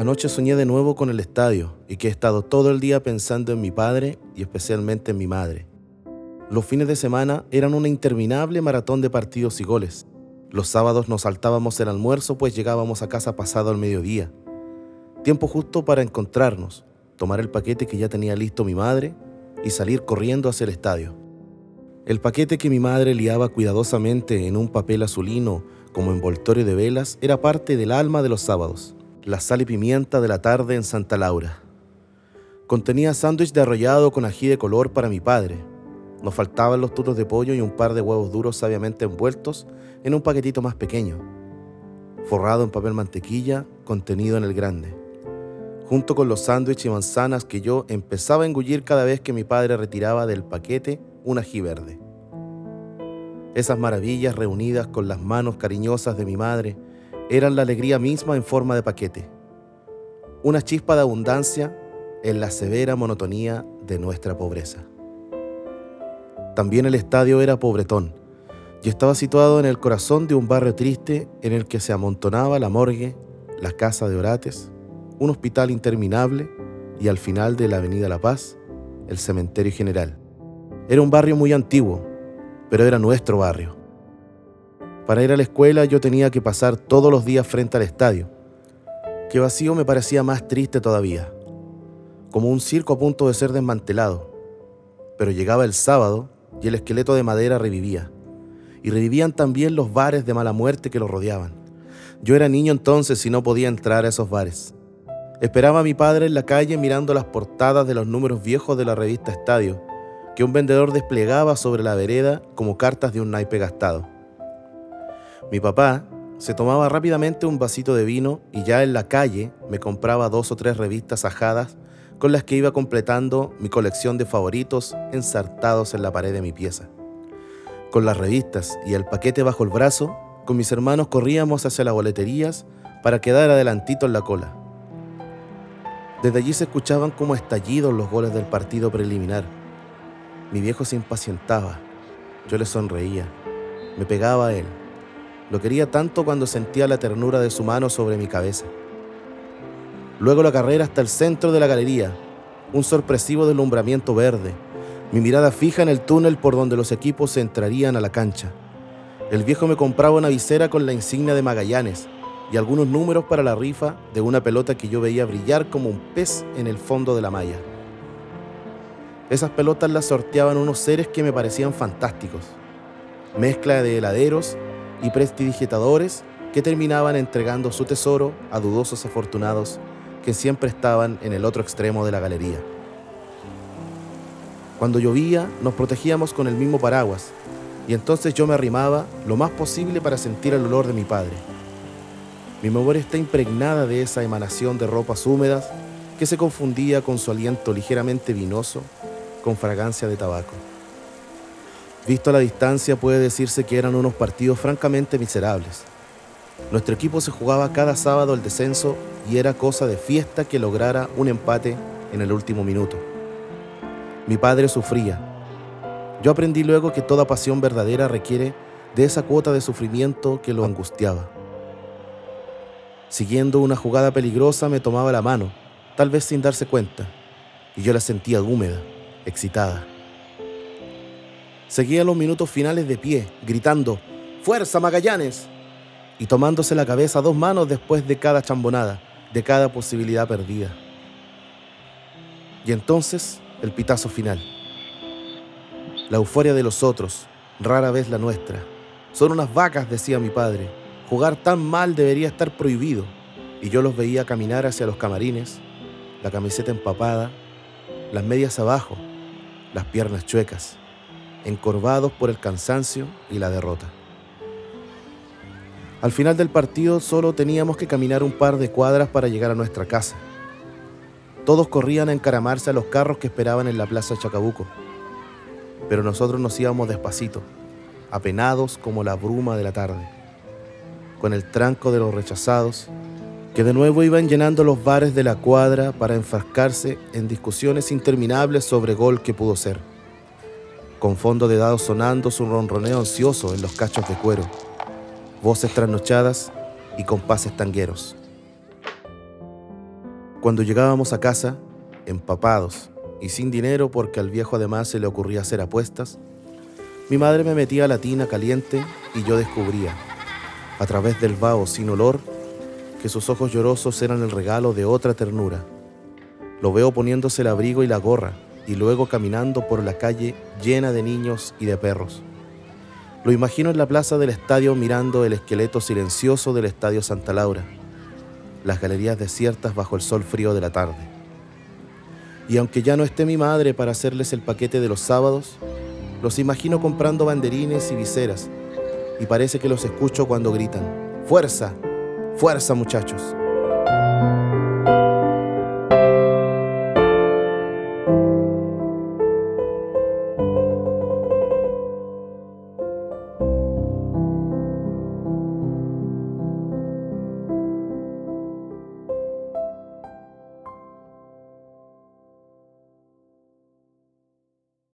Anoche soñé de nuevo con el estadio y que he estado todo el día pensando en mi padre y especialmente en mi madre. Los fines de semana eran una interminable maratón de partidos y goles. Los sábados nos saltábamos el almuerzo pues llegábamos a casa pasado al mediodía. Tiempo justo para encontrarnos, tomar el paquete que ya tenía listo mi madre y salir corriendo hacia el estadio. El paquete que mi madre liaba cuidadosamente en un papel azulino como envoltorio de velas era parte del alma de los sábados, la sal y pimienta de la tarde en Santa Laura. Contenía sándwich de arrollado con ají de color para mi padre. Nos faltaban los turos de pollo y un par de huevos duros sabiamente envueltos en un paquetito más pequeño, forrado en papel mantequilla, contenido en el grande, junto con los sándwiches y manzanas que yo empezaba a engullir cada vez que mi padre retiraba del paquete un ají verde. Esas maravillas reunidas con las manos cariñosas de mi madre eran la alegría misma en forma de paquete, una chispa de abundancia en la severa monotonía de nuestra pobreza. También el estadio era pobretón y estaba situado en el corazón de un barrio triste en el que se amontonaba la morgue, la casa de orates, un hospital interminable y al final de la Avenida La Paz, el cementerio general. Era un barrio muy antiguo, pero era nuestro barrio. Para ir a la escuela yo tenía que pasar todos los días frente al estadio, que vacío me parecía más triste todavía, como un circo a punto de ser desmantelado. Pero llegaba el sábado y el esqueleto de madera revivía, y revivían también los bares de mala muerte que lo rodeaban. Yo era niño entonces y no podía entrar a esos bares. Esperaba a mi padre en la calle mirando las portadas de los números viejos de la revista Estadio, que un vendedor desplegaba sobre la vereda como cartas de un naipe gastado. Mi papá se tomaba rápidamente un vasito de vino y ya en la calle me compraba dos o tres revistas ajadas con las que iba completando mi colección de favoritos ensartados en la pared de mi pieza. Con las revistas y el paquete bajo el brazo, con mis hermanos corríamos hacia las boleterías para quedar adelantito en la cola. Desde allí se escuchaban como estallidos los goles del partido preliminar mi viejo se impacientaba. Yo le sonreía. Me pegaba a él. Lo quería tanto cuando sentía la ternura de su mano sobre mi cabeza. Luego la carrera hasta el centro de la galería, un sorpresivo deslumbramiento verde, mi mirada fija en el túnel por donde los equipos entrarían a la cancha. El viejo me compraba una visera con la insignia de Magallanes y algunos números para la rifa de una pelota que yo veía brillar como un pez en el fondo de la malla. Esas pelotas las sorteaban unos seres que me parecían fantásticos. Mezcla de heladeros y prestidigitadores que terminaban entregando su tesoro a dudosos afortunados que siempre estaban en el otro extremo de la galería. Cuando llovía nos protegíamos con el mismo paraguas y entonces yo me arrimaba lo más posible para sentir el olor de mi padre. Mi memoria está impregnada de esa emanación de ropas húmedas que se confundía con su aliento ligeramente vinoso con fragancia de tabaco. Visto a la distancia puede decirse que eran unos partidos francamente miserables. Nuestro equipo se jugaba cada sábado el descenso y era cosa de fiesta que lograra un empate en el último minuto. Mi padre sufría. Yo aprendí luego que toda pasión verdadera requiere de esa cuota de sufrimiento que lo angustiaba. Siguiendo una jugada peligrosa me tomaba la mano, tal vez sin darse cuenta, y yo la sentía húmeda excitada. Seguía los minutos finales de pie, gritando, ¡Fuerza, Magallanes! y tomándose la cabeza dos manos después de cada chambonada, de cada posibilidad perdida. Y entonces el pitazo final. La euforia de los otros, rara vez la nuestra. Son unas vacas, decía mi padre. Jugar tan mal debería estar prohibido. Y yo los veía caminar hacia los camarines, la camiseta empapada, las medias abajo, las piernas chuecas, encorvados por el cansancio y la derrota. Al final del partido solo teníamos que caminar un par de cuadras para llegar a nuestra casa. Todos corrían a encaramarse a los carros que esperaban en la plaza Chacabuco, pero nosotros nos íbamos despacito, apenados como la bruma de la tarde, con el tranco de los rechazados que de nuevo iban llenando los bares de la cuadra para enfrascarse en discusiones interminables sobre gol que pudo ser, con fondo de dados sonando su ronroneo ansioso en los cachos de cuero, voces trasnochadas y compases tangueros. Cuando llegábamos a casa, empapados y sin dinero porque al viejo además se le ocurría hacer apuestas, mi madre me metía la tina caliente y yo descubría, a través del vaho sin olor, que sus ojos llorosos eran el regalo de otra ternura. Lo veo poniéndose el abrigo y la gorra y luego caminando por la calle llena de niños y de perros. Lo imagino en la plaza del estadio mirando el esqueleto silencioso del estadio Santa Laura, las galerías desiertas bajo el sol frío de la tarde. Y aunque ya no esté mi madre para hacerles el paquete de los sábados, los imagino comprando banderines y viseras, y parece que los escucho cuando gritan, ¡Fuerza! ¡Fuerza muchachos!